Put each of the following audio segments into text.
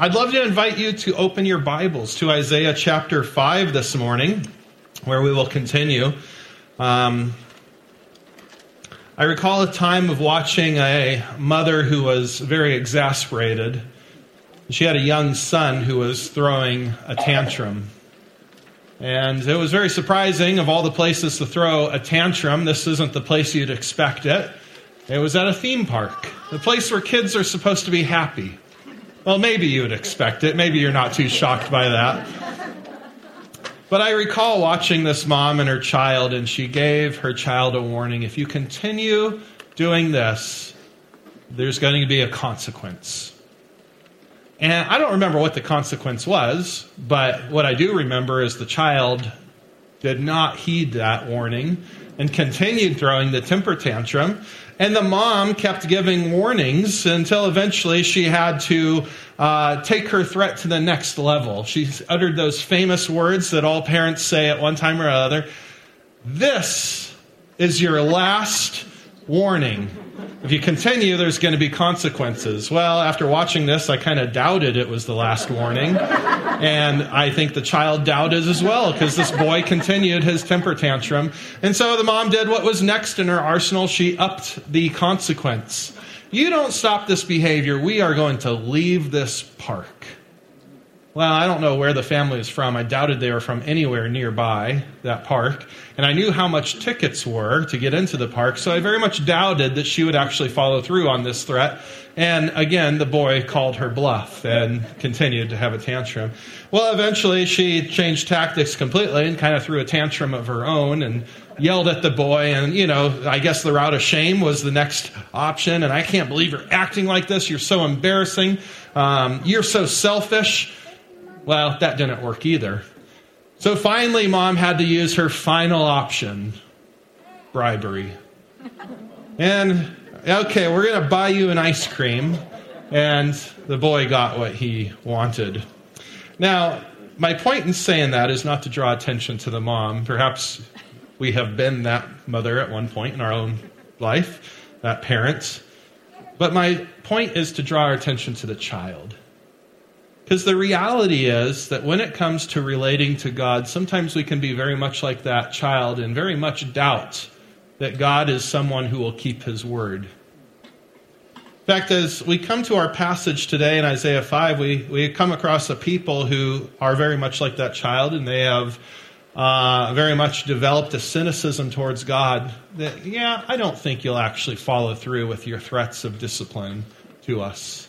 I'd love to invite you to open your Bibles to Isaiah chapter 5 this morning, where we will continue. Um, I recall a time of watching a mother who was very exasperated. She had a young son who was throwing a tantrum. And it was very surprising of all the places to throw a tantrum, this isn't the place you'd expect it. It was at a theme park, the place where kids are supposed to be happy. Well, maybe you would expect it. Maybe you're not too shocked by that. But I recall watching this mom and her child, and she gave her child a warning if you continue doing this, there's going to be a consequence. And I don't remember what the consequence was, but what I do remember is the child did not heed that warning and continued throwing the temper tantrum. And the mom kept giving warnings until eventually she had to uh, take her threat to the next level. She uttered those famous words that all parents say at one time or another This is your last warning. If you continue, there's going to be consequences. Well, after watching this, I kind of doubted it was the last warning. And I think the child doubted as well because this boy continued his temper tantrum. And so the mom did what was next in her arsenal. She upped the consequence. You don't stop this behavior, we are going to leave this park. Well, I don't know where the family is from. I doubted they were from anywhere nearby that park. And I knew how much tickets were to get into the park, so I very much doubted that she would actually follow through on this threat. And again, the boy called her bluff and continued to have a tantrum. Well, eventually she changed tactics completely and kind of threw a tantrum of her own and yelled at the boy. And, you know, I guess the route of shame was the next option. And I can't believe you're acting like this. You're so embarrassing. Um, you're so selfish. Well, that didn't work either. So finally, mom had to use her final option bribery. And, okay, we're going to buy you an ice cream. And the boy got what he wanted. Now, my point in saying that is not to draw attention to the mom. Perhaps we have been that mother at one point in our own life, that parent. But my point is to draw our attention to the child. Because the reality is that when it comes to relating to God, sometimes we can be very much like that child and very much doubt that God is someone who will keep his word. In fact, as we come to our passage today in Isaiah 5, we, we come across a people who are very much like that child, and they have uh, very much developed a cynicism towards God that, yeah, I don't think you'll actually follow through with your threats of discipline to us.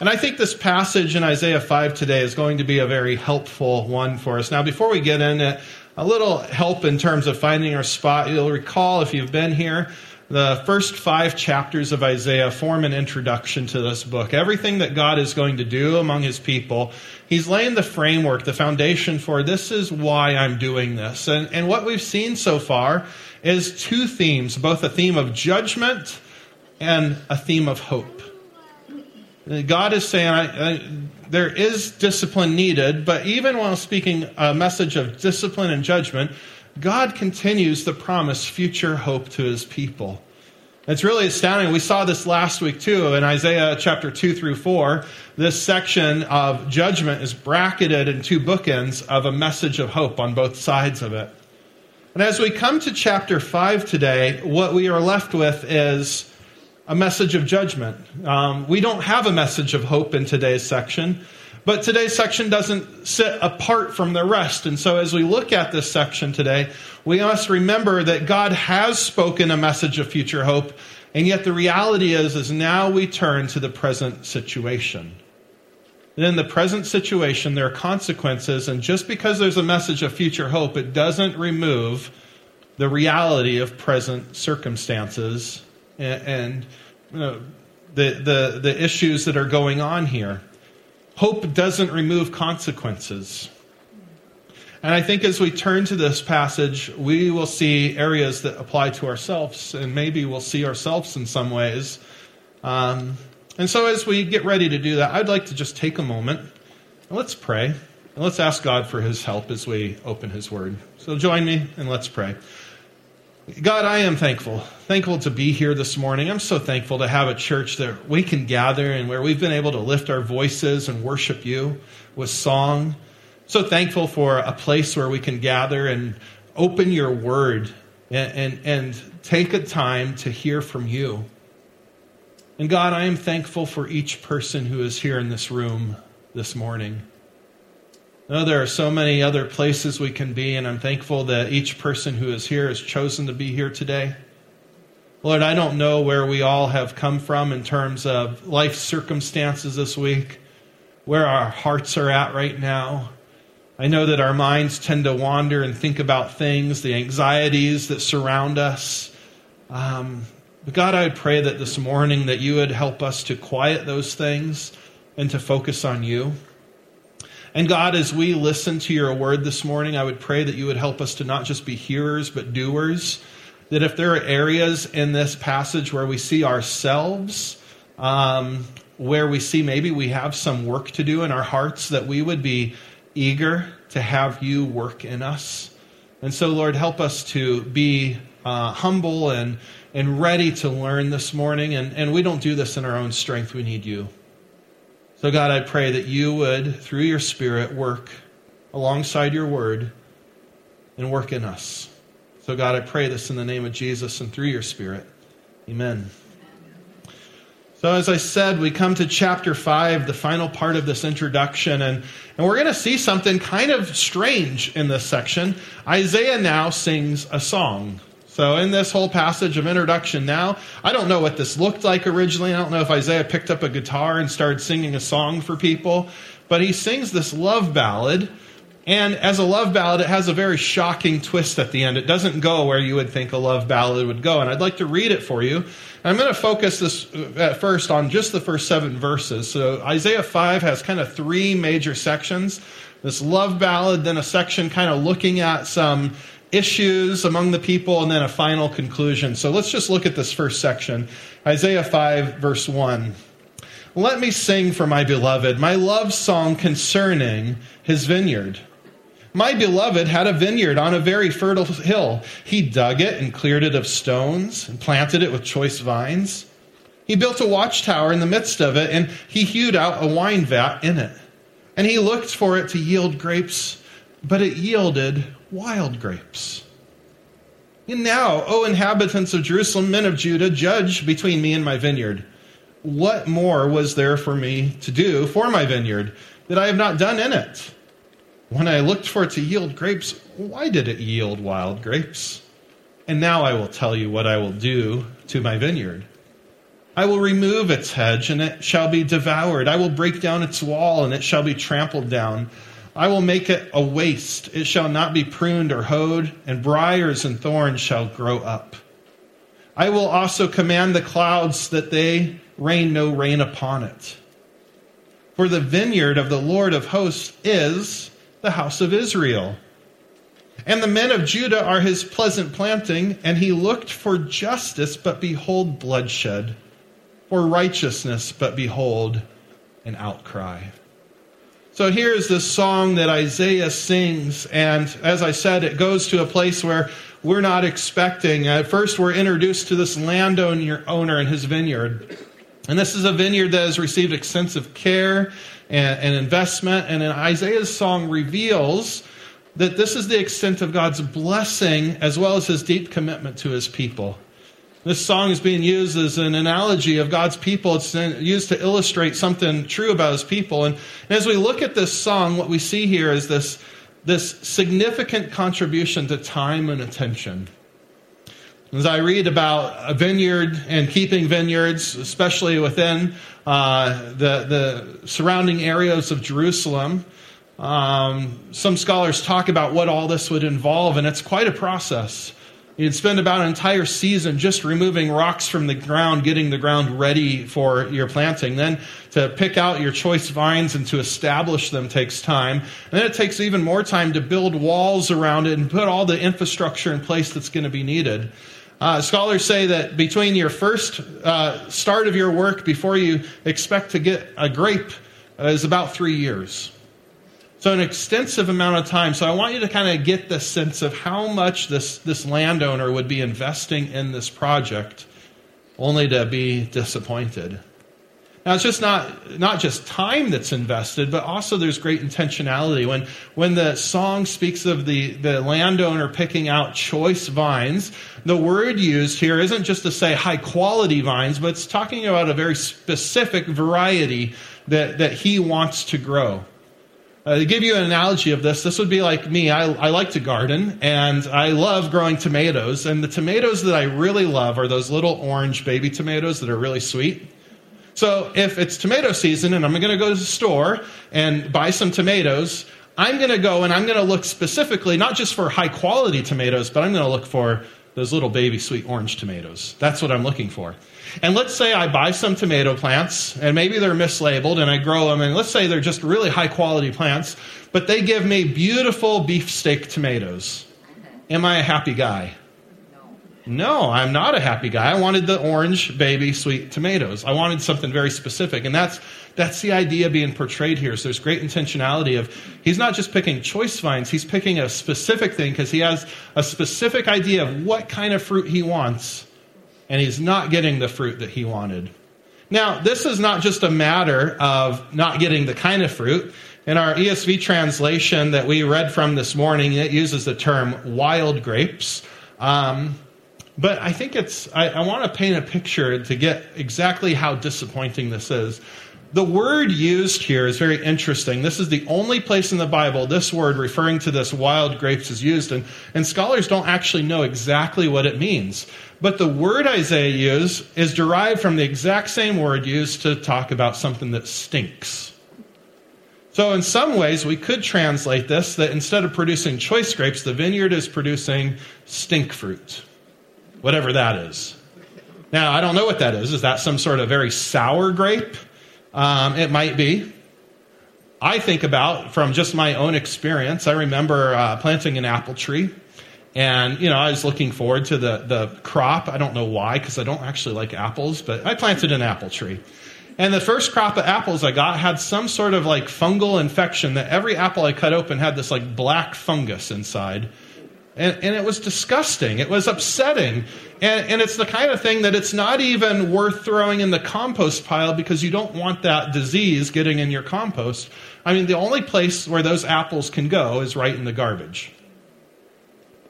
And I think this passage in Isaiah 5 today is going to be a very helpful one for us. Now, before we get in it, a little help in terms of finding our spot. You'll recall, if you've been here, the first five chapters of Isaiah form an introduction to this book. Everything that God is going to do among his people, he's laying the framework, the foundation for this is why I'm doing this. And, and what we've seen so far is two themes, both a theme of judgment and a theme of hope. God is saying I, I, there is discipline needed, but even while speaking a message of discipline and judgment, God continues to promise future hope to his people. It's really astounding. We saw this last week too in Isaiah chapter 2 through 4. This section of judgment is bracketed in two bookends of a message of hope on both sides of it. And as we come to chapter 5 today, what we are left with is a message of judgment. Um, we don't have a message of hope in today's section, but today's section doesn't sit apart from the rest. And so as we look at this section today, we must remember that God has spoken a message of future hope, and yet the reality is, is now we turn to the present situation. And in the present situation, there are consequences, and just because there's a message of future hope, it doesn't remove the reality of present circumstances and, you know, the, the, the issues that are going on here. Hope doesn't remove consequences. And I think as we turn to this passage, we will see areas that apply to ourselves, and maybe we'll see ourselves in some ways. Um, and so, as we get ready to do that, I'd like to just take a moment and let's pray. And let's ask God for his help as we open his word. So, join me and let's pray. God, I am thankful. Thankful to be here this morning. I'm so thankful to have a church that we can gather and where we've been able to lift our voices and worship you with song. So thankful for a place where we can gather and open your word and, and, and take a time to hear from you. And God, I am thankful for each person who is here in this room this morning. Know there are so many other places we can be, and I'm thankful that each person who is here has chosen to be here today. Lord, I don't know where we all have come from in terms of life circumstances this week, where our hearts are at right now. I know that our minds tend to wander and think about things, the anxieties that surround us. Um, but God, I would pray that this morning that you would help us to quiet those things and to focus on you. And God, as we listen to your word this morning, I would pray that you would help us to not just be hearers, but doers. That if there are areas in this passage where we see ourselves, um, where we see maybe we have some work to do in our hearts, that we would be eager to have you work in us. And so, Lord, help us to be uh, humble and, and ready to learn this morning. And, and we don't do this in our own strength, we need you. So, God, I pray that you would, through your Spirit, work alongside your word and work in us. So, God, I pray this in the name of Jesus and through your Spirit. Amen. So, as I said, we come to chapter 5, the final part of this introduction, and, and we're going to see something kind of strange in this section. Isaiah now sings a song. So, in this whole passage of introduction now, I don't know what this looked like originally. I don't know if Isaiah picked up a guitar and started singing a song for people, but he sings this love ballad. And as a love ballad, it has a very shocking twist at the end. It doesn't go where you would think a love ballad would go. And I'd like to read it for you. I'm going to focus this uh, at first on just the first seven verses. So Isaiah 5 has kind of three major sections this love ballad, then a section kind of looking at some issues among the people, and then a final conclusion. So let's just look at this first section Isaiah 5, verse 1. Let me sing for my beloved my love song concerning his vineyard. My beloved had a vineyard on a very fertile hill. He dug it and cleared it of stones and planted it with choice vines. He built a watchtower in the midst of it, and he hewed out a wine vat in it. And he looked for it to yield grapes, but it yielded wild grapes. And now, O inhabitants of Jerusalem, men of Judah, judge between me and my vineyard. What more was there for me to do for my vineyard that I have not done in it? When I looked for it to yield grapes, why did it yield wild grapes? And now I will tell you what I will do to my vineyard. I will remove its hedge, and it shall be devoured. I will break down its wall, and it shall be trampled down. I will make it a waste. It shall not be pruned or hoed, and briers and thorns shall grow up. I will also command the clouds that they rain no rain upon it. For the vineyard of the Lord of hosts is the house of Israel. And the men of Judah are his pleasant planting, and he looked for justice, but behold, bloodshed, for righteousness, but behold, an outcry. So here's this song that Isaiah sings, and as I said, it goes to a place where we're not expecting. At first, we're introduced to this landowner owner and his vineyard. And this is a vineyard that has received extensive care and, and investment. And in Isaiah's song reveals that this is the extent of God's blessing as well as his deep commitment to his people. This song is being used as an analogy of God's people. It's used to illustrate something true about his people. And as we look at this song, what we see here is this, this significant contribution to time and attention. As I read about a vineyard and keeping vineyards, especially within uh, the, the surrounding areas of Jerusalem, um, some scholars talk about what all this would involve, and it's quite a process. You'd spend about an entire season just removing rocks from the ground, getting the ground ready for your planting. Then to pick out your choice vines and to establish them takes time. And then it takes even more time to build walls around it and put all the infrastructure in place that's going to be needed. Uh, scholars say that between your first uh, start of your work before you expect to get a grape uh, is about three years. So an extensive amount of time. So I want you to kind of get the sense of how much this, this landowner would be investing in this project only to be disappointed. Now it's just not not just time that's invested, but also there's great intentionality. When when the song speaks of the, the landowner picking out choice vines, the word used here isn't just to say high quality vines, but it's talking about a very specific variety that, that he wants to grow. Uh, to give you an analogy of this, this would be like me. I, I like to garden and I love growing tomatoes. And the tomatoes that I really love are those little orange baby tomatoes that are really sweet. So if it's tomato season and I'm going to go to the store and buy some tomatoes, I'm going to go and I'm going to look specifically not just for high quality tomatoes, but I'm going to look for those little baby sweet orange tomatoes. That's what I'm looking for. And let's say I buy some tomato plants, and maybe they're mislabeled, and I grow them, and let's say they're just really high quality plants, but they give me beautiful beefsteak tomatoes. Am I a happy guy? No, I'm not a happy guy. I wanted the orange baby sweet tomatoes. I wanted something very specific. And that's that's the idea being portrayed here. So there's great intentionality of he's not just picking choice vines, he's picking a specific thing because he has a specific idea of what kind of fruit he wants, and he's not getting the fruit that he wanted. Now, this is not just a matter of not getting the kind of fruit. In our ESV translation that we read from this morning, it uses the term wild grapes. Um, but I think it's, I, I want to paint a picture to get exactly how disappointing this is. The word used here is very interesting. This is the only place in the Bible this word referring to this wild grapes is used, and, and scholars don't actually know exactly what it means. But the word Isaiah used is derived from the exact same word used to talk about something that stinks. So, in some ways, we could translate this that instead of producing choice grapes, the vineyard is producing stink fruit whatever that is. Now, I don't know what that is. Is that some sort of very sour grape? Um, it might be. I think about from just my own experience. I remember uh, planting an apple tree, and you know I was looking forward to the the crop. I don't know why, because I don't actually like apples, but I planted an apple tree. And the first crop of apples I got had some sort of like fungal infection that every apple I cut open had this like black fungus inside and, and it was disgusting. It was upsetting. And, and it's the kind of thing that it's not even worth throwing in the compost pile because you don't want that disease getting in your compost. I mean, the only place where those apples can go is right in the garbage.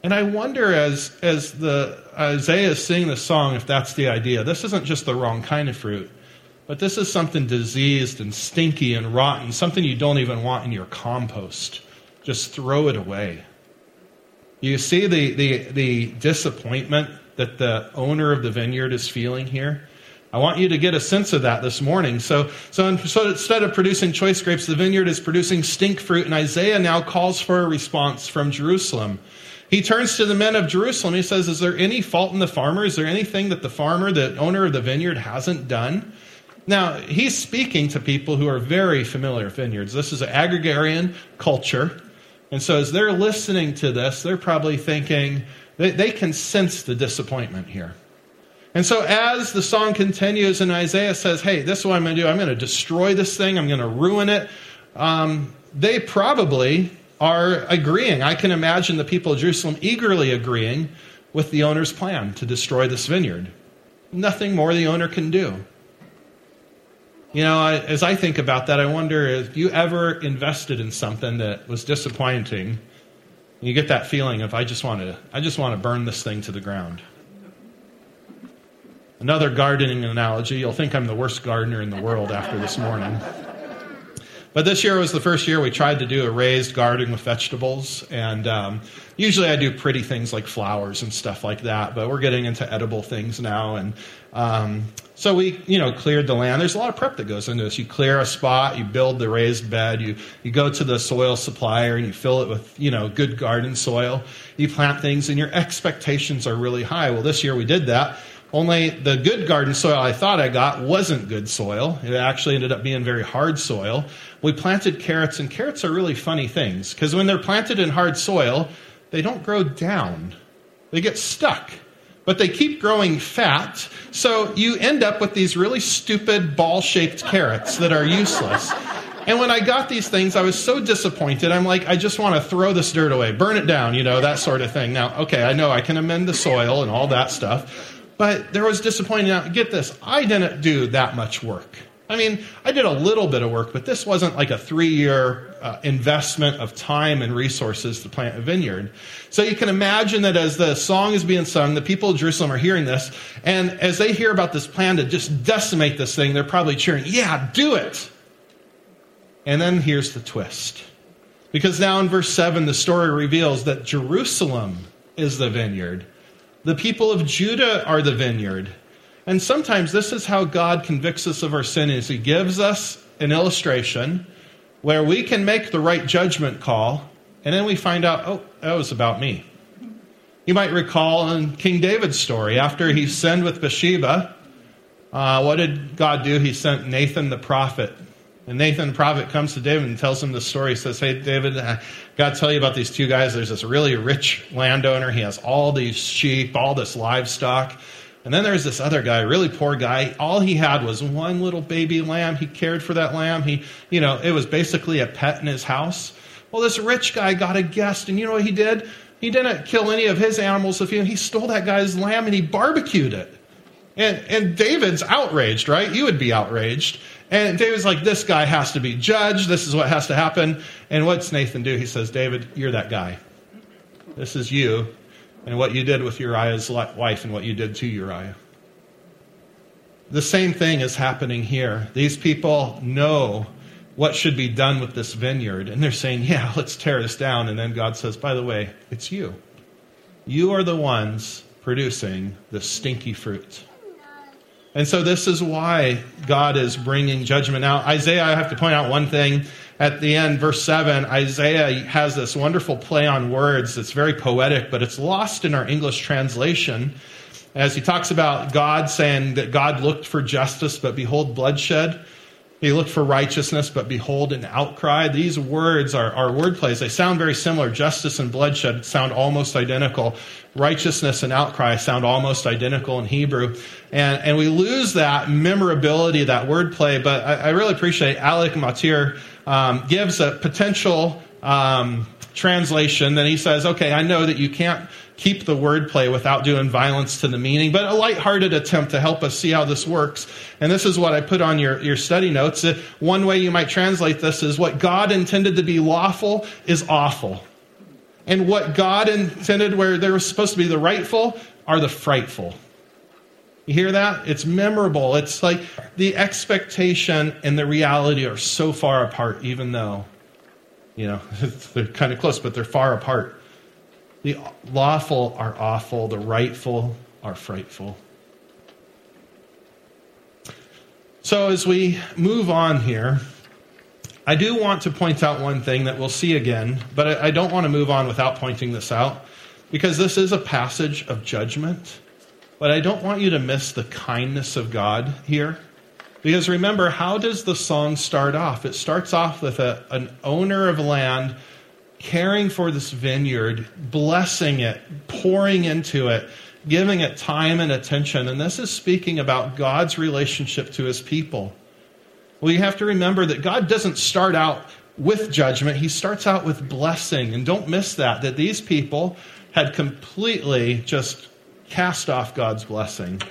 And I wonder as, as the Isaiah is singing the song if that's the idea. This isn't just the wrong kind of fruit, but this is something diseased and stinky and rotten, something you don't even want in your compost. Just throw it away. You see the, the, the disappointment that the owner of the vineyard is feeling here? I want you to get a sense of that this morning. So, so, instead of producing choice grapes, the vineyard is producing stink fruit, and Isaiah now calls for a response from Jerusalem. He turns to the men of Jerusalem. He says, Is there any fault in the farmer? Is there anything that the farmer, the owner of the vineyard, hasn't done? Now, he's speaking to people who are very familiar with vineyards. This is an agrarian culture. And so as they're listening to this, they're probably thinking, they, they can sense the disappointment here. And so as the song continues and Isaiah says, hey, this is what I'm going to do. I'm going to destroy this thing. I'm going to ruin it. Um, they probably are agreeing. I can imagine the people of Jerusalem eagerly agreeing with the owner's plan to destroy this vineyard. Nothing more the owner can do. You know, I, as I think about that, I wonder if you ever invested in something that was disappointing, you get that feeling of I just want to I just want to burn this thing to the ground. Another gardening analogy, you'll think I'm the worst gardener in the world after this morning. But this year was the first year we tried to do a raised garden with vegetables. And um, usually I do pretty things like flowers and stuff like that, but we're getting into edible things now. And um, so we, you know, cleared the land. There's a lot of prep that goes into this. You clear a spot, you build the raised bed, you, you go to the soil supplier and you fill it with, you know, good garden soil. You plant things and your expectations are really high. Well, this year we did that. Only the good garden soil I thought I got wasn't good soil. It actually ended up being very hard soil. We planted carrots, and carrots are really funny things because when they're planted in hard soil, they don't grow down, they get stuck. But they keep growing fat, so you end up with these really stupid ball shaped carrots that are useless. And when I got these things, I was so disappointed. I'm like, I just want to throw this dirt away, burn it down, you know, that sort of thing. Now, okay, I know I can amend the soil and all that stuff, but there was disappointment. Now, get this, I didn't do that much work. I mean, I did a little bit of work, but this wasn't like a three year uh, investment of time and resources to plant a vineyard. So you can imagine that as the song is being sung, the people of Jerusalem are hearing this, and as they hear about this plan to just decimate this thing, they're probably cheering, Yeah, do it! And then here's the twist. Because now in verse 7, the story reveals that Jerusalem is the vineyard. The people of Judah are the vineyard. And sometimes this is how God convicts us of our sin is he gives us an illustration where we can make the right judgment call and then we find out, oh, that was about me. You might recall in King David's story, after he sinned with Bathsheba, uh, what did God do? He sent Nathan the prophet. And Nathan the prophet comes to David and tells him the story. He says, Hey, David, I got to tell you about these two guys. There's this really rich landowner. He has all these sheep, all this livestock. And then there's this other guy, really poor guy. All he had was one little baby lamb. He cared for that lamb. He, you know, it was basically a pet in his house. Well, this rich guy got a guest, and you know what he did? He didn't kill any of his animals. He stole that guy's lamb and he barbecued it. And, and David's outraged, right? You would be outraged. And David's like, this guy has to be judged. This is what has to happen. And what's Nathan do? He says, David, you're that guy. This is you and what you did with Uriah's wife and what you did to Uriah. The same thing is happening here. These people know what should be done with this vineyard, and they're saying, Yeah, let's tear this down. And then God says, By the way, it's you. You are the ones producing the stinky fruit. And so this is why God is bringing judgment Now, Isaiah, I have to point out one thing at the end, verse 7, Isaiah has this wonderful play on words that's very poetic, but it's lost in our English translation as he talks about God saying that God looked for justice, but behold, bloodshed. He looked for righteousness, but behold, an outcry. These words are, are word plays. They sound very similar. Justice and bloodshed sound almost identical. Righteousness and outcry sound almost identical in Hebrew. And, and we lose that memorability, that wordplay. But I, I really appreciate Alec Motyer um, gives a potential um, translation. Then he says, okay, I know that you can't keep the wordplay without doing violence to the meaning, but a lighthearted attempt to help us see how this works. And this is what I put on your, your study notes. Uh, one way you might translate this is what God intended to be lawful is awful. And what God intended where there was supposed to be the rightful are the frightful. You hear that? It's memorable. It's like the expectation and the reality are so far apart, even though, you know, they're kind of close, but they're far apart. The lawful are awful, the rightful are frightful. So, as we move on here, I do want to point out one thing that we'll see again, but I don't want to move on without pointing this out because this is a passage of judgment. But I don't want you to miss the kindness of God here. Because remember, how does the song start off? It starts off with a, an owner of land caring for this vineyard, blessing it, pouring into it, giving it time and attention. And this is speaking about God's relationship to his people. Well, you have to remember that God doesn't start out with judgment, he starts out with blessing. And don't miss that, that these people had completely just cast off God's blessing.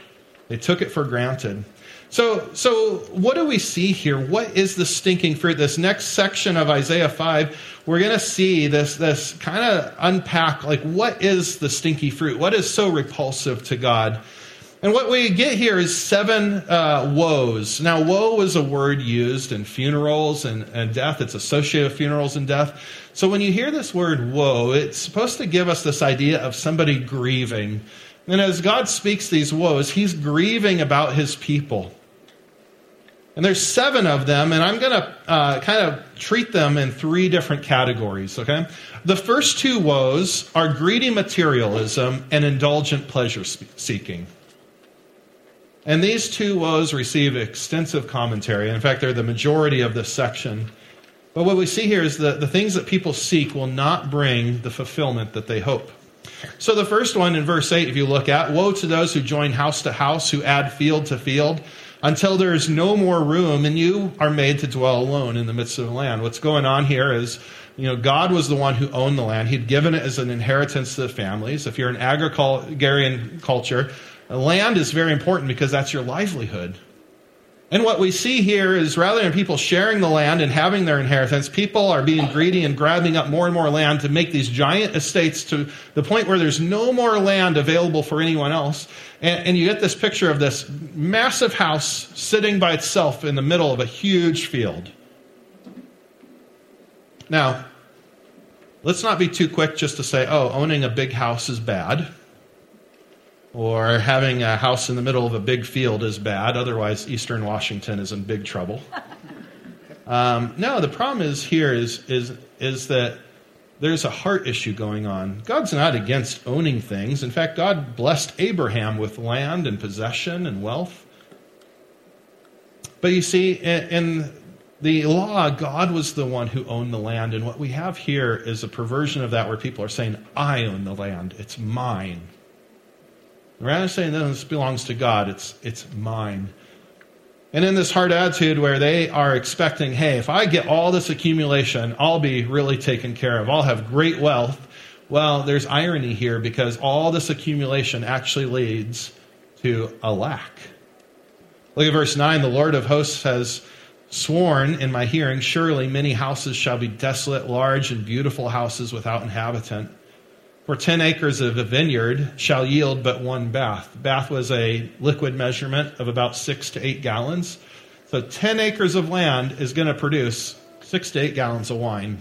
They took it for granted. So, so what do we see here? What is the stinking fruit? This next section of Isaiah 5, we're going to see this, this kind of unpack like what is the stinky fruit? What is so repulsive to God? And what we get here is seven uh, woes. Now, woe is a word used in funerals and, and death. It's associated with funerals and death. So when you hear this word woe, it's supposed to give us this idea of somebody grieving and as God speaks these woes, he's grieving about his people. And there's seven of them, and I'm going to uh, kind of treat them in three different categories, okay? The first two woes are greedy materialism and indulgent pleasure seeking. And these two woes receive extensive commentary. In fact, they're the majority of this section. But what we see here is that the things that people seek will not bring the fulfillment that they hope. So the first one in verse 8, if you look at, woe to those who join house to house, who add field to field. Until there is no more room and you are made to dwell alone in the midst of the land. What's going on here is, you know, God was the one who owned the land. He'd given it as an inheritance to the families. If you're an agrarian culture, land is very important because that's your livelihood. And what we see here is rather than people sharing the land and having their inheritance, people are being greedy and grabbing up more and more land to make these giant estates to the point where there's no more land available for anyone else. And, and you get this picture of this massive house sitting by itself in the middle of a huge field. Now, let's not be too quick just to say, oh, owning a big house is bad or having a house in the middle of a big field is bad. Otherwise, Eastern Washington is in big trouble. Um, no, the problem is here is is is that there's a heart issue going on. God's not against owning things. In fact, God blessed Abraham with land and possession and wealth. But you see, in, in the law, God was the one who owned the land. And what we have here is a perversion of that where people are saying, I own the land, it's mine. Rather than saying, this belongs to God, it's, it's mine. And in this hard attitude where they are expecting, hey, if I get all this accumulation, I'll be really taken care of. I'll have great wealth. Well, there's irony here because all this accumulation actually leads to a lack. Look at verse 9. The Lord of hosts has sworn in my hearing, surely many houses shall be desolate, large and beautiful houses without inhabitant. For 10 acres of a vineyard shall yield but one bath. Bath was a liquid measurement of about six to eight gallons. So 10 acres of land is going to produce six to eight gallons of wine.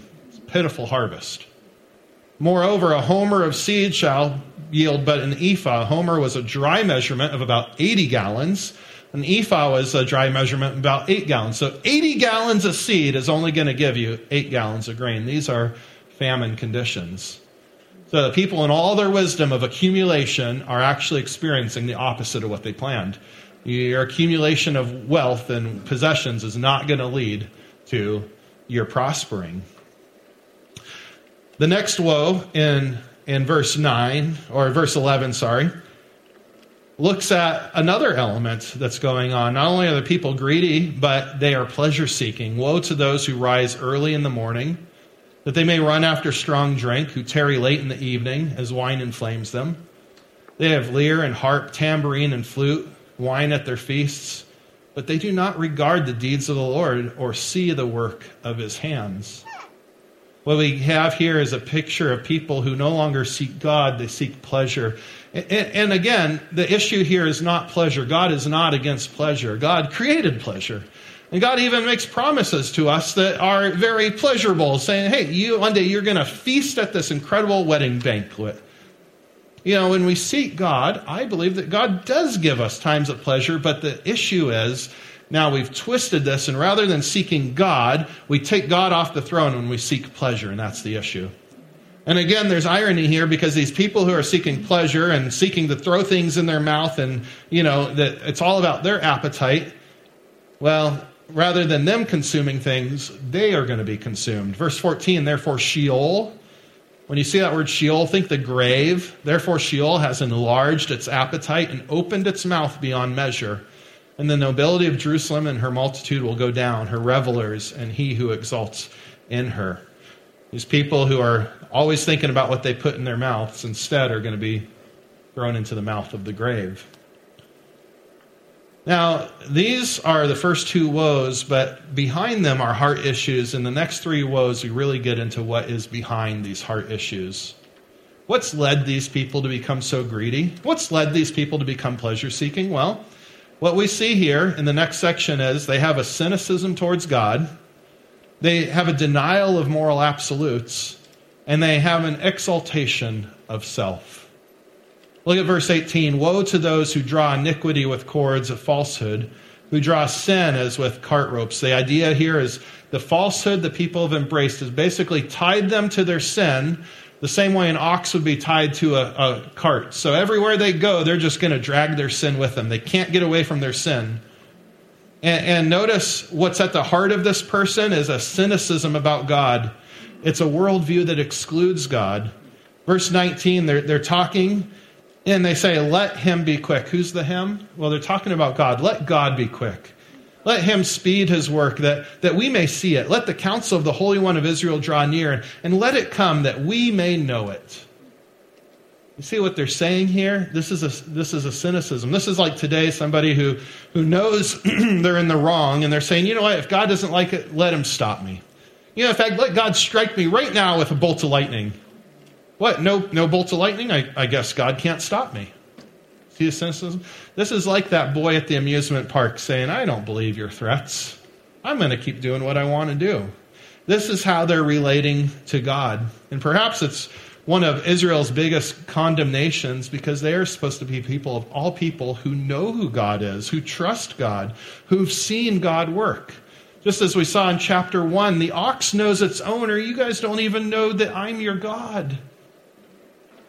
Pitiful harvest. Moreover, a homer of seed shall yield but an ephah. A homer was a dry measurement of about 80 gallons. An ephah was a dry measurement of about 8 gallons. So 80 gallons of seed is only going to give you 8 gallons of grain. These are famine conditions. So the people, in all their wisdom of accumulation, are actually experiencing the opposite of what they planned. Your accumulation of wealth and possessions is not going to lead to your prospering. The next woe in, in verse 9, or verse 11, sorry, looks at another element that's going on. Not only are the people greedy, but they are pleasure seeking. Woe to those who rise early in the morning that they may run after strong drink, who tarry late in the evening as wine inflames them. They have lyre and harp, tambourine and flute, wine at their feasts, but they do not regard the deeds of the Lord or see the work of his hands. What we have here is a picture of people who no longer seek God, they seek pleasure. And, again, the issue here is not pleasure. God is not against pleasure. God created pleasure. And God even makes promises to us that are very pleasurable, saying, hey, you one day you're going to feast at this incredible wedding banquet. You know, when we seek God, I believe that God does give us times of pleasure, but the issue is now we've twisted this, and rather than seeking God, we take God off the throne when we seek pleasure, and that's the issue. And again, there's irony here because these people who are seeking pleasure and seeking to throw things in their mouth and, you know, that it's all about their appetite. Well, rather than them consuming things, they are going to be consumed. Verse 14, therefore, Sheol. When you see that word Sheol, think the grave. Therefore, Sheol has enlarged its appetite and opened its mouth beyond measure. And the nobility of Jerusalem and her multitude will go down, her revelers, and he who exalts in her. These people who are always thinking about what they put in their mouths instead are going to be thrown into the mouth of the grave. Now, these are the first two woes, but behind them are heart issues. In the next three woes, we really get into what is behind these heart issues. What's led these people to become so greedy? What's led these people to become pleasure seeking? Well, what we see here in the next section is they have a cynicism towards God, they have a denial of moral absolutes, and they have an exaltation of self. Look at verse 18. Woe to those who draw iniquity with cords of falsehood, who draw sin as with cart ropes. The idea here is the falsehood the people have embraced has basically tied them to their sin the same way an ox would be tied to a, a cart. So everywhere they go, they're just going to drag their sin with them. They can't get away from their sin. And, and notice what's at the heart of this person is a cynicism about God. It's a worldview that excludes God. Verse 19, they're, they're talking And they say, let him be quick. Who's the him? Well, they're talking about God. Let God be quick. Let him speed his work that, that we may see it. Let the counsel of the Holy One of Israel draw near and, and let it come that we may know it. You see what they're saying here? This is a, this is a cynicism. This is like today somebody who, who knows they're in the wrong and they're saying, you know what, if God doesn't like it, let him stop me. You know, in fact, let God strike me right now with a bolt of lightning. What? No, no bolts of lightning? I, I guess God can't stop me. See the cynicism? This is like that boy at the amusement park saying, I don't believe your threats. I'm going to keep doing what I want to do. This is how they're relating to God. And perhaps it's one of Israel's biggest condemnations because they are supposed to be people of all people who know who God is, who trust God, who've seen God work. Just as we saw in chapter 1, the ox knows its owner. You guys don't even know that I'm your God.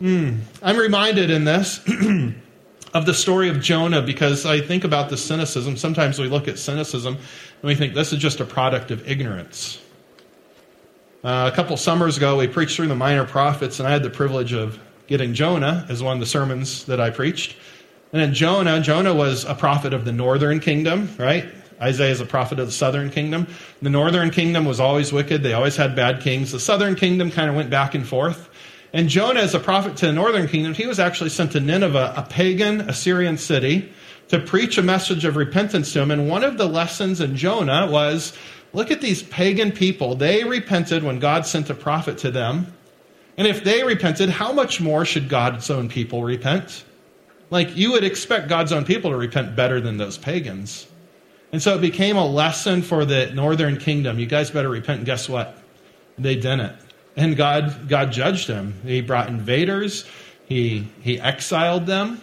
Mm. I'm reminded in this of the story of Jonah because I think about the cynicism. Sometimes we look at cynicism and we think this is just a product of ignorance. Uh, a couple summers ago, we preached through the minor prophets, and I had the privilege of getting Jonah as one of the sermons that I preached. And then Jonah, Jonah was a prophet of the northern kingdom, right? Isaiah is a prophet of the southern kingdom. The northern kingdom was always wicked, they always had bad kings. The southern kingdom kind of went back and forth. And Jonah, as a prophet to the northern kingdom, he was actually sent to Nineveh, a pagan Assyrian city, to preach a message of repentance to him. And one of the lessons in Jonah was look at these pagan people. They repented when God sent a prophet to them. And if they repented, how much more should God's own people repent? Like, you would expect God's own people to repent better than those pagans. And so it became a lesson for the northern kingdom. You guys better repent. And guess what? They didn't and God, God judged him. He brought invaders, he, he exiled them.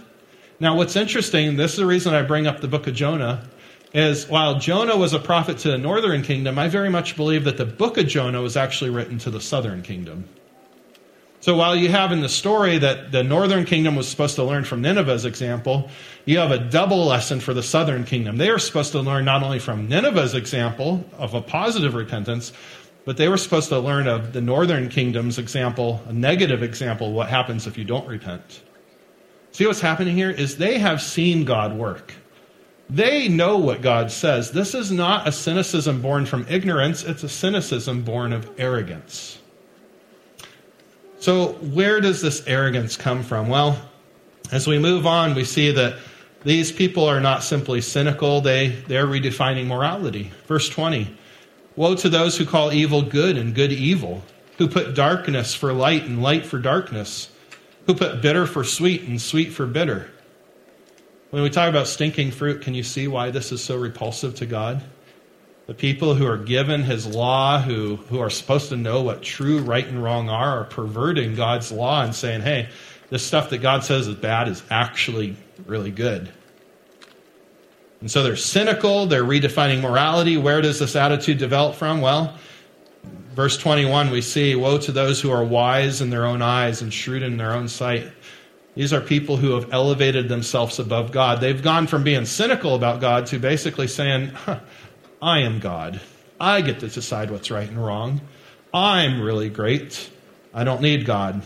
Now, what's interesting, this is the reason I bring up the book of Jonah, is while Jonah was a prophet to the northern kingdom, I very much believe that the book of Jonah was actually written to the southern kingdom. So while you have in the story that the northern kingdom was supposed to learn from Nineveh's example, you have a double lesson for the southern kingdom. They are supposed to learn not only from Nineveh's example of a positive repentance, but they were supposed to learn of the northern kingdom's example, a negative example, what happens if you don't repent. See what's happening here is they have seen God work. They know what God says. This is not a cynicism born from ignorance, it's a cynicism born of arrogance. So, where does this arrogance come from? Well, as we move on, we see that these people are not simply cynical, they, they're redefining morality. Verse 20 Woe to those who call evil good and good evil, who put darkness for light and light for darkness, who put bitter for sweet and sweet for bitter. When we talk about stinking fruit, can you see why this is so repulsive to God? The people who are given his law, who, who are supposed to know what true right and wrong are, are perverting God's law and saying, hey, this stuff that God says is bad is actually really good. And so they're cynical, they're redefining morality. Where does this attitude develop from? Well, verse 21, we see Woe to those who are wise in their own eyes and shrewd in their own sight. These are people who have elevated themselves above God. They've gone from being cynical about God to basically saying, huh, I am God. I get to decide what's right and wrong. I'm really great. I don't need God.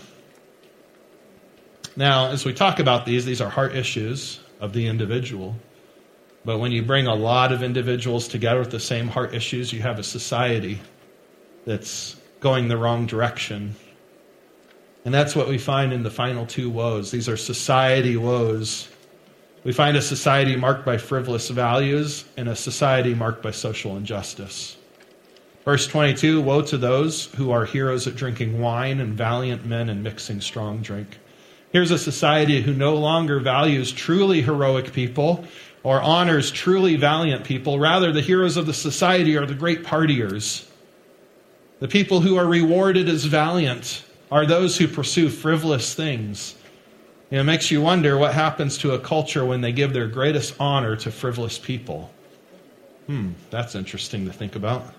Now, as we talk about these, these are heart issues of the individual. But when you bring a lot of individuals together with the same heart issues, you have a society that's going the wrong direction. And that's what we find in the final two woes. These are society woes. We find a society marked by frivolous values and a society marked by social injustice. Verse 22 Woe to those who are heroes at drinking wine and valiant men in mixing strong drink. Here's a society who no longer values truly heroic people or honors truly valiant people. Rather, the heroes of the society are the great partiers. The people who are rewarded as valiant are those who pursue frivolous things. it makes you wonder what happens to a culture when they give their greatest honor to frivolous people. Hmm, that's interesting to think about.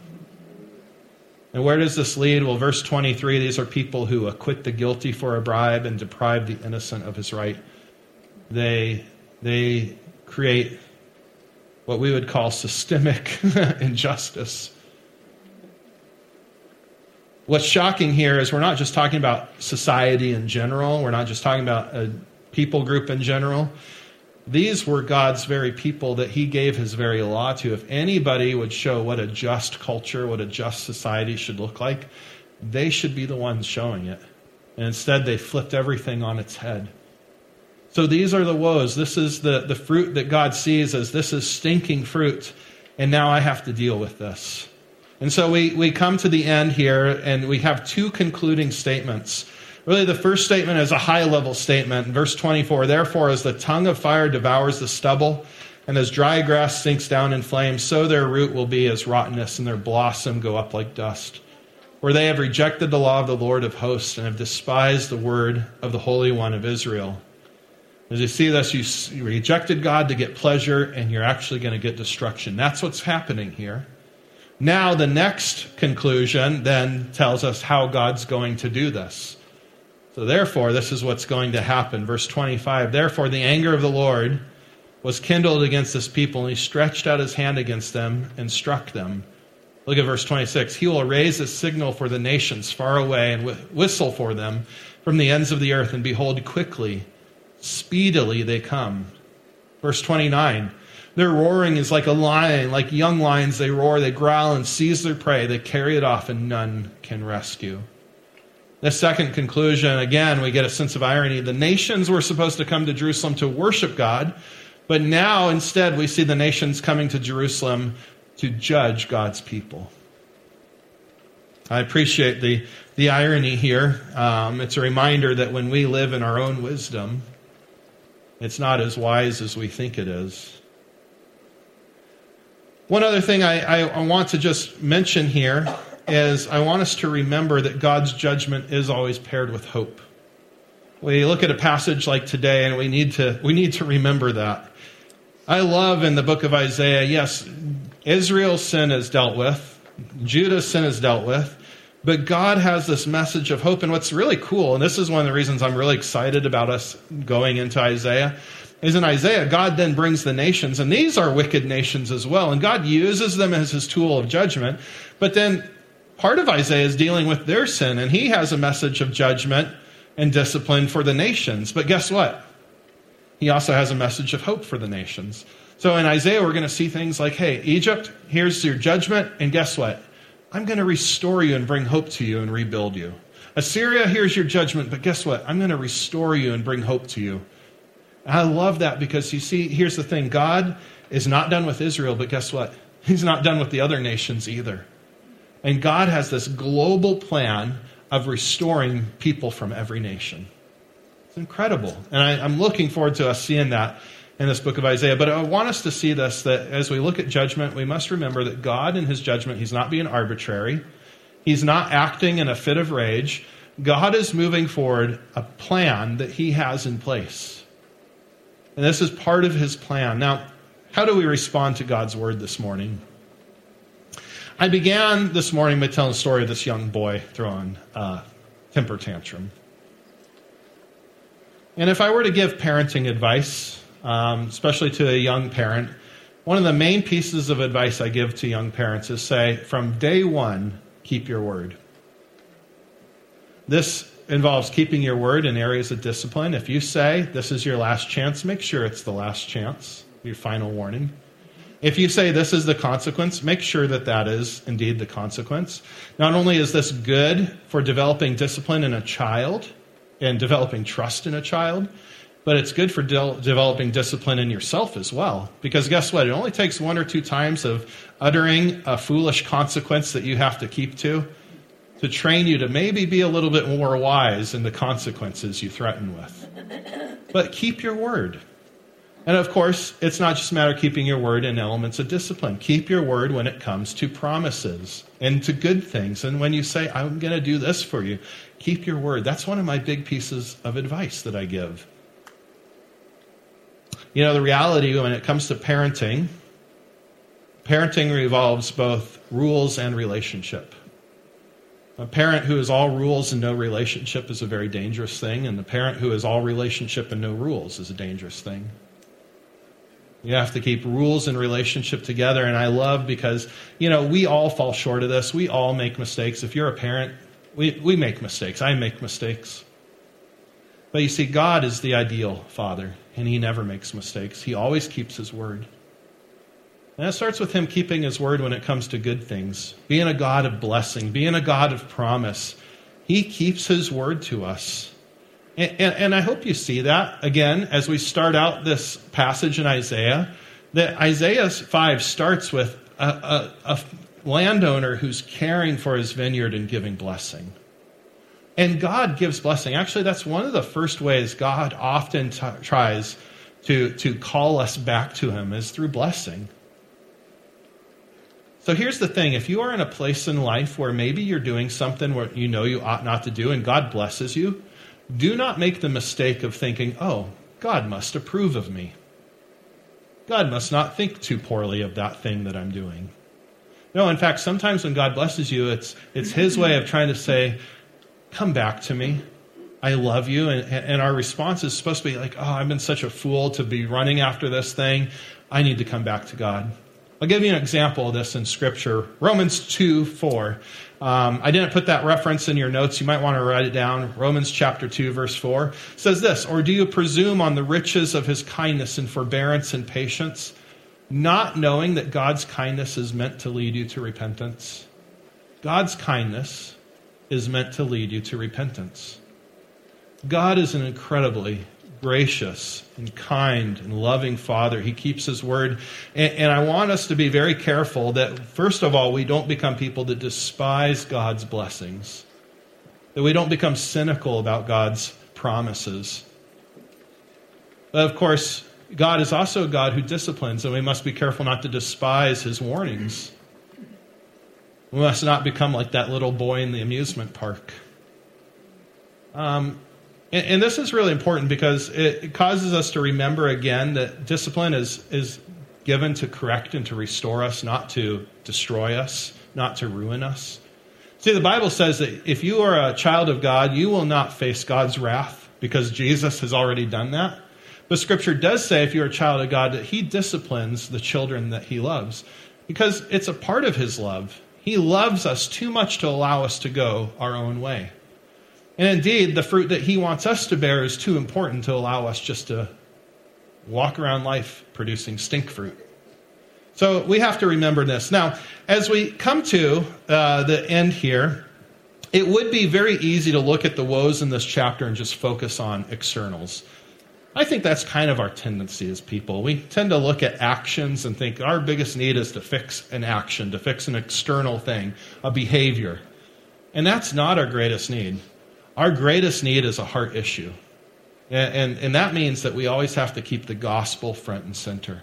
And where does this lead? Well, verse 23 these are people who acquit the guilty for a bribe and deprive the innocent of his right. They, they create what we would call systemic injustice. What's shocking here is we're not just talking about society in general, we're not just talking about a, people group in general. These were God's very people that He gave His very law to. If anybody would show what a just culture, what a just society should look like, they should be the ones showing it. And instead, they flipped everything on its head. So these are the woes. This is the, the fruit that God sees as this is stinking fruit. And now I have to deal with this. And so we, we come to the end here, and we have two concluding statements. Really, the first statement is a high level statement. Verse 24 Therefore, as the tongue of fire devours the stubble, and as dry grass sinks down in flames, so their root will be as rottenness, and their blossom go up like dust. For they have rejected the law of the Lord of hosts, and have despised the word of the Holy One of Israel. As you see this, you rejected God to get pleasure, and you're actually going to get destruction. That's what's happening here. Now, the next conclusion then tells us how God's going to do this. So, therefore, this is what's going to happen. Verse 25 Therefore, the anger of the Lord was kindled against this people, and he stretched out his hand against them and struck them. Look at verse 26. He will raise a signal for the nations far away and whistle for them from the ends of the earth, and behold, quickly, speedily they come. Verse 29. Their roaring is like a lion, like young lions they roar, they growl and seize their prey, they carry it off, and none can rescue. The second conclusion, again, we get a sense of irony. The nations were supposed to come to Jerusalem to worship God, but now instead we see the nations coming to Jerusalem to judge God's people. I appreciate the, the irony here. Um, it's a reminder that when we live in our own wisdom, it's not as wise as we think it is. One other thing I, I, want to just mention here is I want us to remember that God's judgment is always paired with hope. We look at a passage like today and we need to, we need to remember that. I love in the book of Isaiah, yes, Israel's sin is dealt with, Judah's sin is dealt with, but God has this message of hope. And what's really cool, and this is one of the reasons I'm really excited about us going into Isaiah, is in Isaiah, God then brings the nations, and these are wicked nations as well, and God uses them as his tool of judgment. But then part of Isaiah is dealing with their sin, and he has a message of judgment and discipline for the nations. But guess what? He also has a message of hope for the nations. So in Isaiah, we're going to see things like, hey, Egypt, here's your judgment, and guess what? I'm going to restore you and bring hope to you and rebuild you. Assyria, here's your judgment, but guess what? I'm going to restore you and bring hope to you. I love that because you see, here's the thing God is not done with Israel, but guess what? He's not done with the other nations either. And God has this global plan of restoring people from every nation. It's incredible. And I, am looking forward to us seeing that in this book of Isaiah. But I want us to see this that as we look at judgment, we must remember that God, in his judgment, he's not being arbitrary, he's not acting in a fit of rage. God is moving forward a plan that he has in place. And this is part of his plan. Now, how do we respond to God's word this morning? I began this morning by telling the story of this young boy throwing a temper tantrum. And if I were to give parenting advice, um, especially to a young parent, one of the main pieces of advice I give to young parents is say, from day one, keep your word. This involves keeping your word in areas of discipline. If you say this is your last chance, make sure it's the last chance, your final warning. If you say this is the consequence, make sure that that is indeed the consequence. Not only is this good for developing discipline in a child and developing trust in a child, but it's good for de- developing discipline in yourself as well. Because guess what? It only takes one or two times of uttering a foolish consequence that you have to keep to to train you to maybe be a little bit more wise in the consequences you threaten with. But keep your word. And of course, it's not just a matter of keeping your word in elements of discipline. Keep your word when it comes to promises and to good things. And when you say, I'm going to do this for you, keep your word. That's one of my big pieces of advice that I give. You know, the reality when it comes to parenting, parenting revolves both rules and relationship. A parent who is all rules and no relationship is a very dangerous thing, and the parent who is all relationship and no rules is a dangerous thing. You have to keep rules and relationship together. And I love because, you know, we all fall short of this. We all make mistakes. If you're a parent, we, we make mistakes. I make mistakes. But you see, God is the ideal father, and he never makes mistakes. He always keeps his word. And it starts with him keeping his word when it comes to good things, being a God of blessing, being a God of promise. He keeps his word to us. And, and, and, I hope you see that again as we start out this passage in Isaiah. That Isaiah 5 starts with a, a, a landowner who's caring for his vineyard and giving blessing. And God gives blessing. Actually, that's one of the first ways God often t- tries to, to call us back to Him is through blessing. So here's the thing if you are in a place in life where maybe you're doing something where you know you ought not to do and God blesses you, do not make the mistake of thinking, oh, God must approve of me. God must not think too poorly of that thing that I'm doing. No, in fact, sometimes when God blesses you, it's, it's His way of trying to say, come back to me. I love you. And, and our response is supposed to be like, oh, I've been such a fool to be running after this thing. I need to come back to God. I'll give you an example of this in Scripture. Romans 2 4. Um, I didn't put that reference in your notes. You might want to write it down. Romans chapter 2, verse 4 says this Or do you presume on the riches of his kindness and forbearance and patience, not knowing that God's kindness is meant to lead you to repentance? God's kindness is meant to lead you to repentance. God is an incredibly gracious and kind and loving Father. He keeps His word. And, and, I want us to be very careful that, first of all, we don't become people that despise God's blessings, that we don't become cynical about God's promises. But of course, God is also a God who disciplines, and we must be careful not to despise His warnings. We must not become like that little boy in the amusement park. Um, and, and this is really important because it, it causes us to remember again that discipline is, is given to correct and to restore us, not to destroy us, not to ruin us. See, the Bible says that if you are a child of God, you will not face God's wrath because Jesus has already done that. But Scripture does say, if you're a child of God, that He disciplines the children that He loves because it's a part of His love. He loves us too much to allow us to go our own way. And indeed, the fruit that He wants us to bear is too important to allow us just to walk around life producing stink fruit. So we have to remember this. Now, as we come to uh, the end here, it would be very easy to look at the woes in this chapter and just focus on externals. I think that's kind of our tendency as people. We tend to look at actions and think our biggest need is to fix an action, to fix an external thing, a behavior. And that's not our greatest need. Our greatest need is a heart issue. And, and, and, that means that we always have to keep the gospel front and center.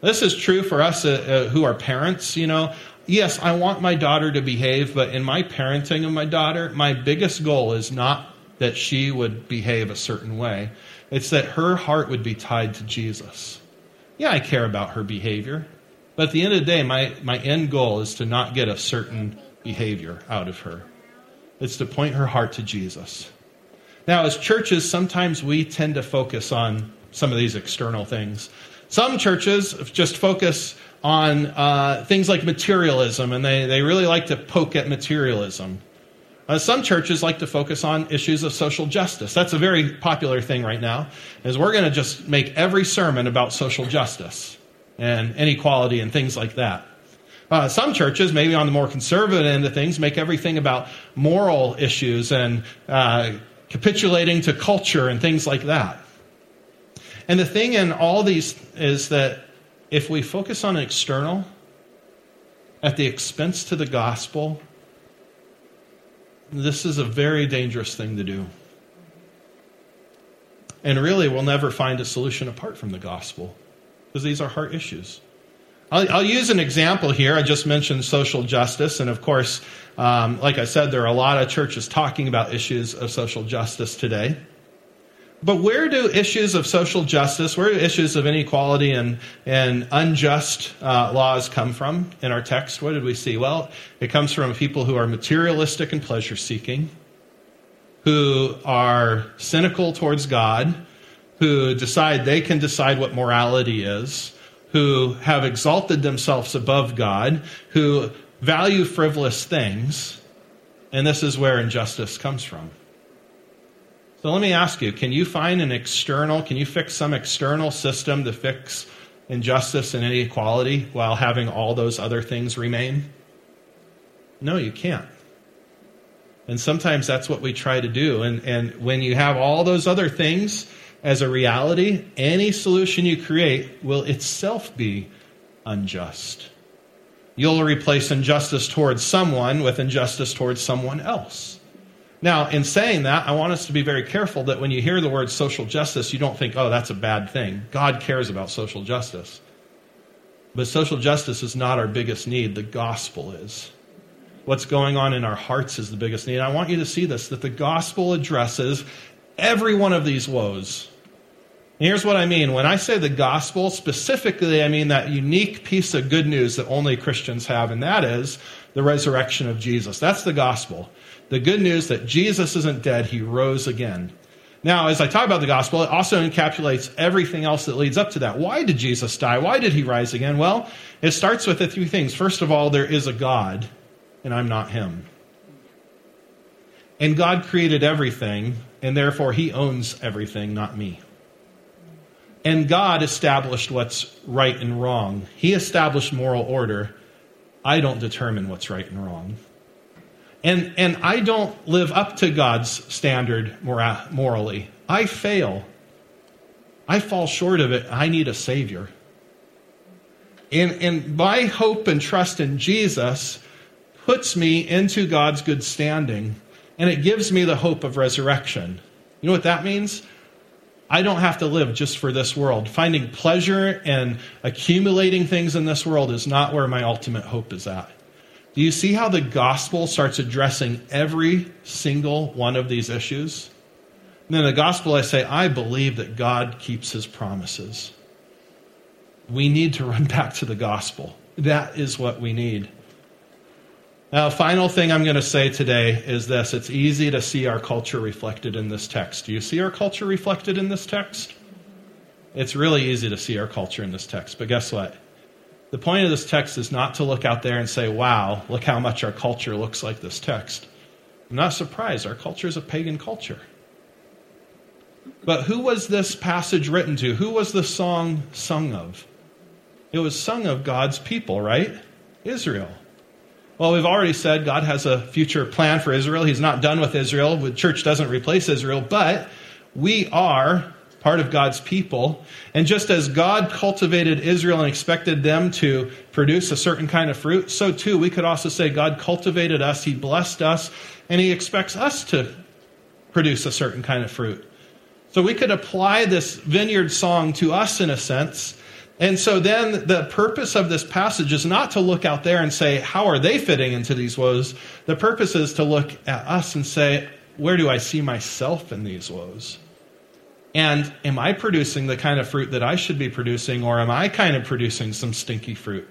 This is true for us uh, uh, who are parents. You know, yes, I want my daughter to behave, but in my parenting of my daughter, my biggest goal is not that she would behave a certain way, it's that her heart would be tied to Jesus. Yeah, I care about her behavior, but at the end of the day, my, my end goal is to not get a certain behavior out of her. It's to point her heart to Jesus. Now, as churches, sometimes we tend to focus on some of these external things. Some churches just focus on uh, things like materialism, and they, they really like to poke at materialism. Uh, some churches like to focus on issues of social justice. That's a very popular thing right now, is we're going to just make every sermon about social justice and inequality and things like that. Uh, some churches, maybe on the more conservative end of things, make everything about moral issues and uh, capitulating to culture and things like that. And the thing in all these is that if we focus on external at the expense to the gospel, this is a very dangerous thing to do. And really, we'll never find a solution apart from the gospel because these are heart issues. I'll, I'll, use an example here. I just mentioned social justice. And of course, um, like I said, there are a lot of churches talking about issues of social justice today. But where do issues of social justice, where do issues of inequality and, and unjust uh, laws come from in our text? What did we see? Well, it comes from people who are materialistic and pleasure seeking, who are cynical towards God, who decide they can decide what morality is, who have exalted themselves above God, who value frivolous things, and this is where injustice comes from. So let me ask you can you find an external, can you fix some external system to fix injustice and inequality while having all those other things remain? No, you can't. And sometimes that's what we try to do. And, and when you have all those other things as a reality, any solution you create will itself be unjust. You'll replace injustice towards someone with injustice towards someone else. Now, in saying that, I want us to be very careful that when you hear the word social justice, you don't think, oh, that's a bad thing. God cares about social justice. But social justice is not our biggest need, the gospel is. What's going on in our hearts is the biggest need. I want you to see this that the gospel addresses every one of these woes. Here's what I mean. When I say the gospel, specifically, I mean that unique piece of good news that only Christians have, and that is the resurrection of Jesus. That's the gospel the good news that Jesus isn't dead, he rose again. Now, as I talk about the gospel, it also encapsulates everything else that leads up to that. Why did Jesus die? Why did he rise again? Well, it starts with the three things. First of all, there is a God, and I'm not him. And God created everything, and therefore he owns everything, not me. And God established what's right and wrong. He established moral order. I don't determine what's right and wrong. And, and I don't live up to God's standard morally. I fail. I fall short of it. I need a Savior. And, and my hope and trust in Jesus puts me into God's good standing, and it gives me the hope of resurrection. You know what that means? I don't have to live just for this world. Finding pleasure and accumulating things in this world is not where my ultimate hope is at. Do you see how the gospel starts addressing every single one of these issues? And in the gospel, I say, I believe that God keeps his promises. We need to run back to the gospel. That is what we need. Now, final thing I'm going to say today is this it's easy to see our culture reflected in this text. Do you see our culture reflected in this text? It's really easy to see our culture in this text, but guess what? The point of this text is not to look out there and say, wow, look how much our culture looks like this text. I'm not surprised. Our culture is a pagan culture. But who was this passage written to? Who was the song sung of? It was sung of God's people, right? Israel. Well, we've already said God has a future plan for Israel. He's not done with Israel. The church doesn't replace Israel, but we are part of God's people. And just as God cultivated Israel and expected them to produce a certain kind of fruit, so too we could also say God cultivated us, He blessed us, and He expects us to produce a certain kind of fruit. So we could apply this vineyard song to us in a sense. And so then the purpose of this passage is not to look out there and say, how are they fitting into these woes? The purpose is to look at us and say, where do I see myself in these woes? And am I producing the kind of fruit that I should be producing, or am I kind of producing some stinky fruit?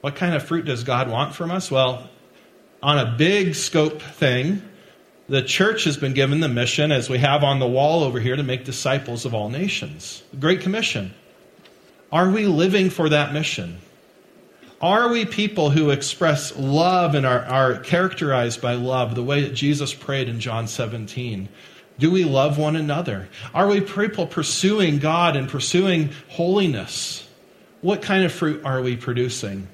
What kind of fruit does God want from us? Well, on a big scope thing, the church has been given the mission, as we have on the wall over here, to make disciples of all nations. Great Commission. Are we living for that mission? Are we people who express love and are, are characterized by love the way that Jesus prayed in John 17? Do we love one another? Are we people pursuing God and pursuing holiness? What kind of fruit are we producing?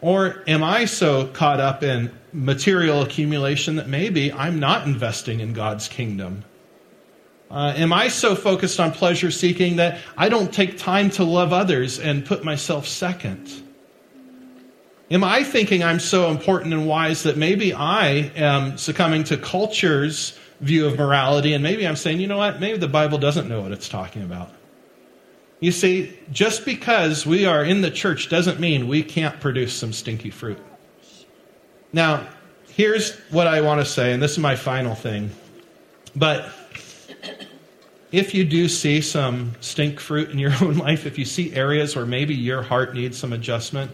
Or am I so caught up in material accumulation that maybe I'm not investing in God's kingdom? Uh, am I so focused on pleasure seeking that I don't take time to love others and put myself second? Am I thinking I'm so important and wise that maybe I am succumbing to culture's view of morality, and maybe I'm saying, you know what, maybe the Bible doesn't know what it's talking about. You see, just because we are in the church doesn't mean we can't produce some stinky fruit. Now, here's what I want to say, and this is my final thing. But if you do see some stink fruit in your own life, if you see areas where maybe your heart needs some adjustment,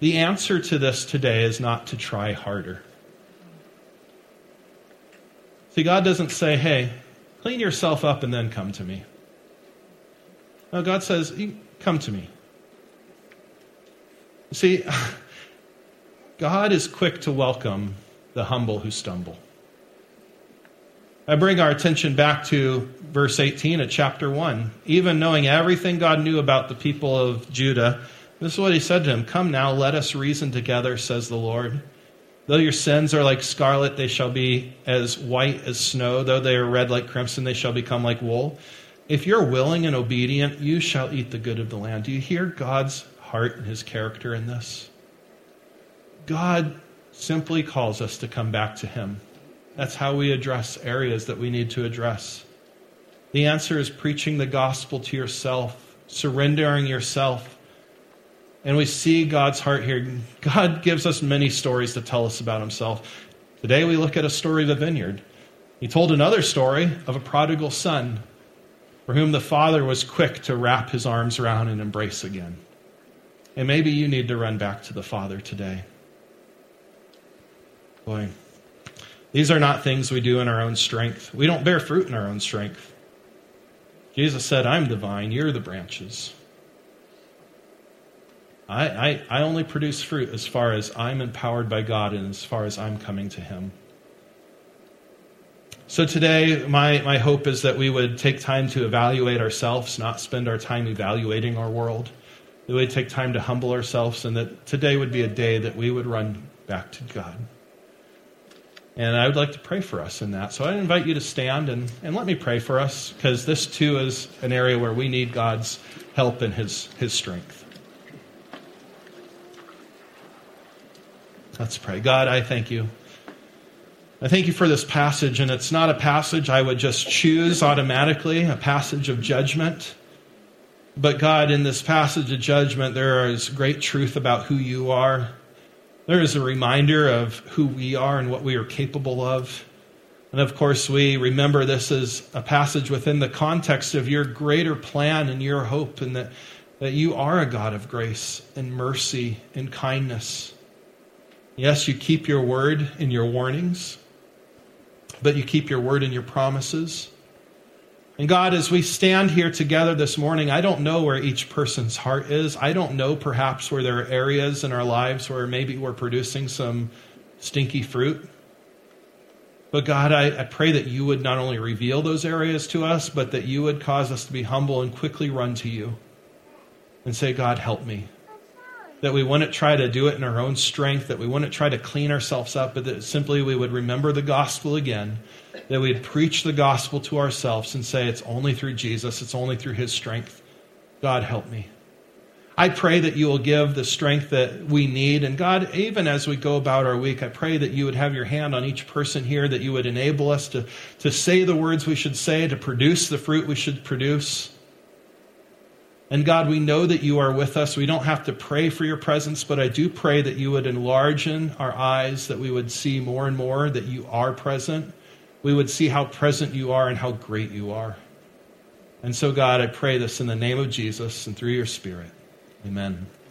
the answer to this today is not to try harder. See, God doesn't say, hey, clean yourself up and then come to me. No, God says, come to me. See, God is quick to welcome the humble who stumble. I bring our attention back to verse 18 of chapter 1. Even knowing everything God knew about the people of Judah, this is what he said to him Come now, let us reason together, says the Lord. Though your sins are like scarlet, they shall be as white as snow. Though they are red like crimson, they shall become like wool. If you're willing and obedient, you shall eat the good of the land. Do you hear God's heart and his character in this? God simply calls us to come back to him. That's how we address areas that we need to address. The answer is preaching the gospel to yourself, surrendering yourself and we see God's heart here. God gives us many stories to tell us about himself. Today we look at a story of a vineyard. He told another story of a prodigal son for whom the father was quick to wrap his arms around and embrace again. And maybe you need to run back to the father today. Boy, these are not things we do in our own strength. We don't bear fruit in our own strength. Jesus said, I'm the vine, you're the branches. I, I, I only produce fruit as far as I'm empowered by God and as far as I'm coming to Him. So today, my, my hope is that we would take time to evaluate ourselves, not spend our time evaluating our world. That we would take time to humble ourselves, and that today would be a day that we would run back to God. And I would like to pray for us in that. So I invite you to stand and, and let me pray for us, because this too is an area where we need God's help and His, His strength. Let's pray. God, I thank you. I thank you for this passage, and it's not a passage I would just choose automatically, a passage of judgment. But God, in this passage of judgment, there is great truth about who you are. There is a reminder of who we are and what we are capable of. And of course, we remember this as a passage within the context of your greater plan and your hope, and that, that you are a God of grace and mercy and kindness. Yes, you keep your word in your warnings, but you keep your word in your promises. And God, as we stand here together this morning, I don't know where each person's heart is. I don't know perhaps where there are areas in our lives where maybe we're producing some stinky fruit. But God, I, I, pray that you would not only reveal those areas to us, but that you would cause us to be humble and quickly run to you and say, God, help me that we wouldn't try to do it in our own strength, that we wouldn't try to clean ourselves up, but that simply we would remember the gospel again, that we'd preach the gospel to ourselves and say, it's only through Jesus, it's only through his strength. God, help me. I pray that you will give the strength that we need. And God, even as we go about our week, I pray that you would have your hand on each person here, that you would enable us to, to say the words we should say, to produce the fruit we should produce. And God, we know that you are with us. We don't have to pray for your presence, but I do pray that you would enlarge in our eyes, that we would see more and more that you are present. We would see how present you are and how great you are. And so, God, I pray this in the name of Jesus and through your Spirit. Amen.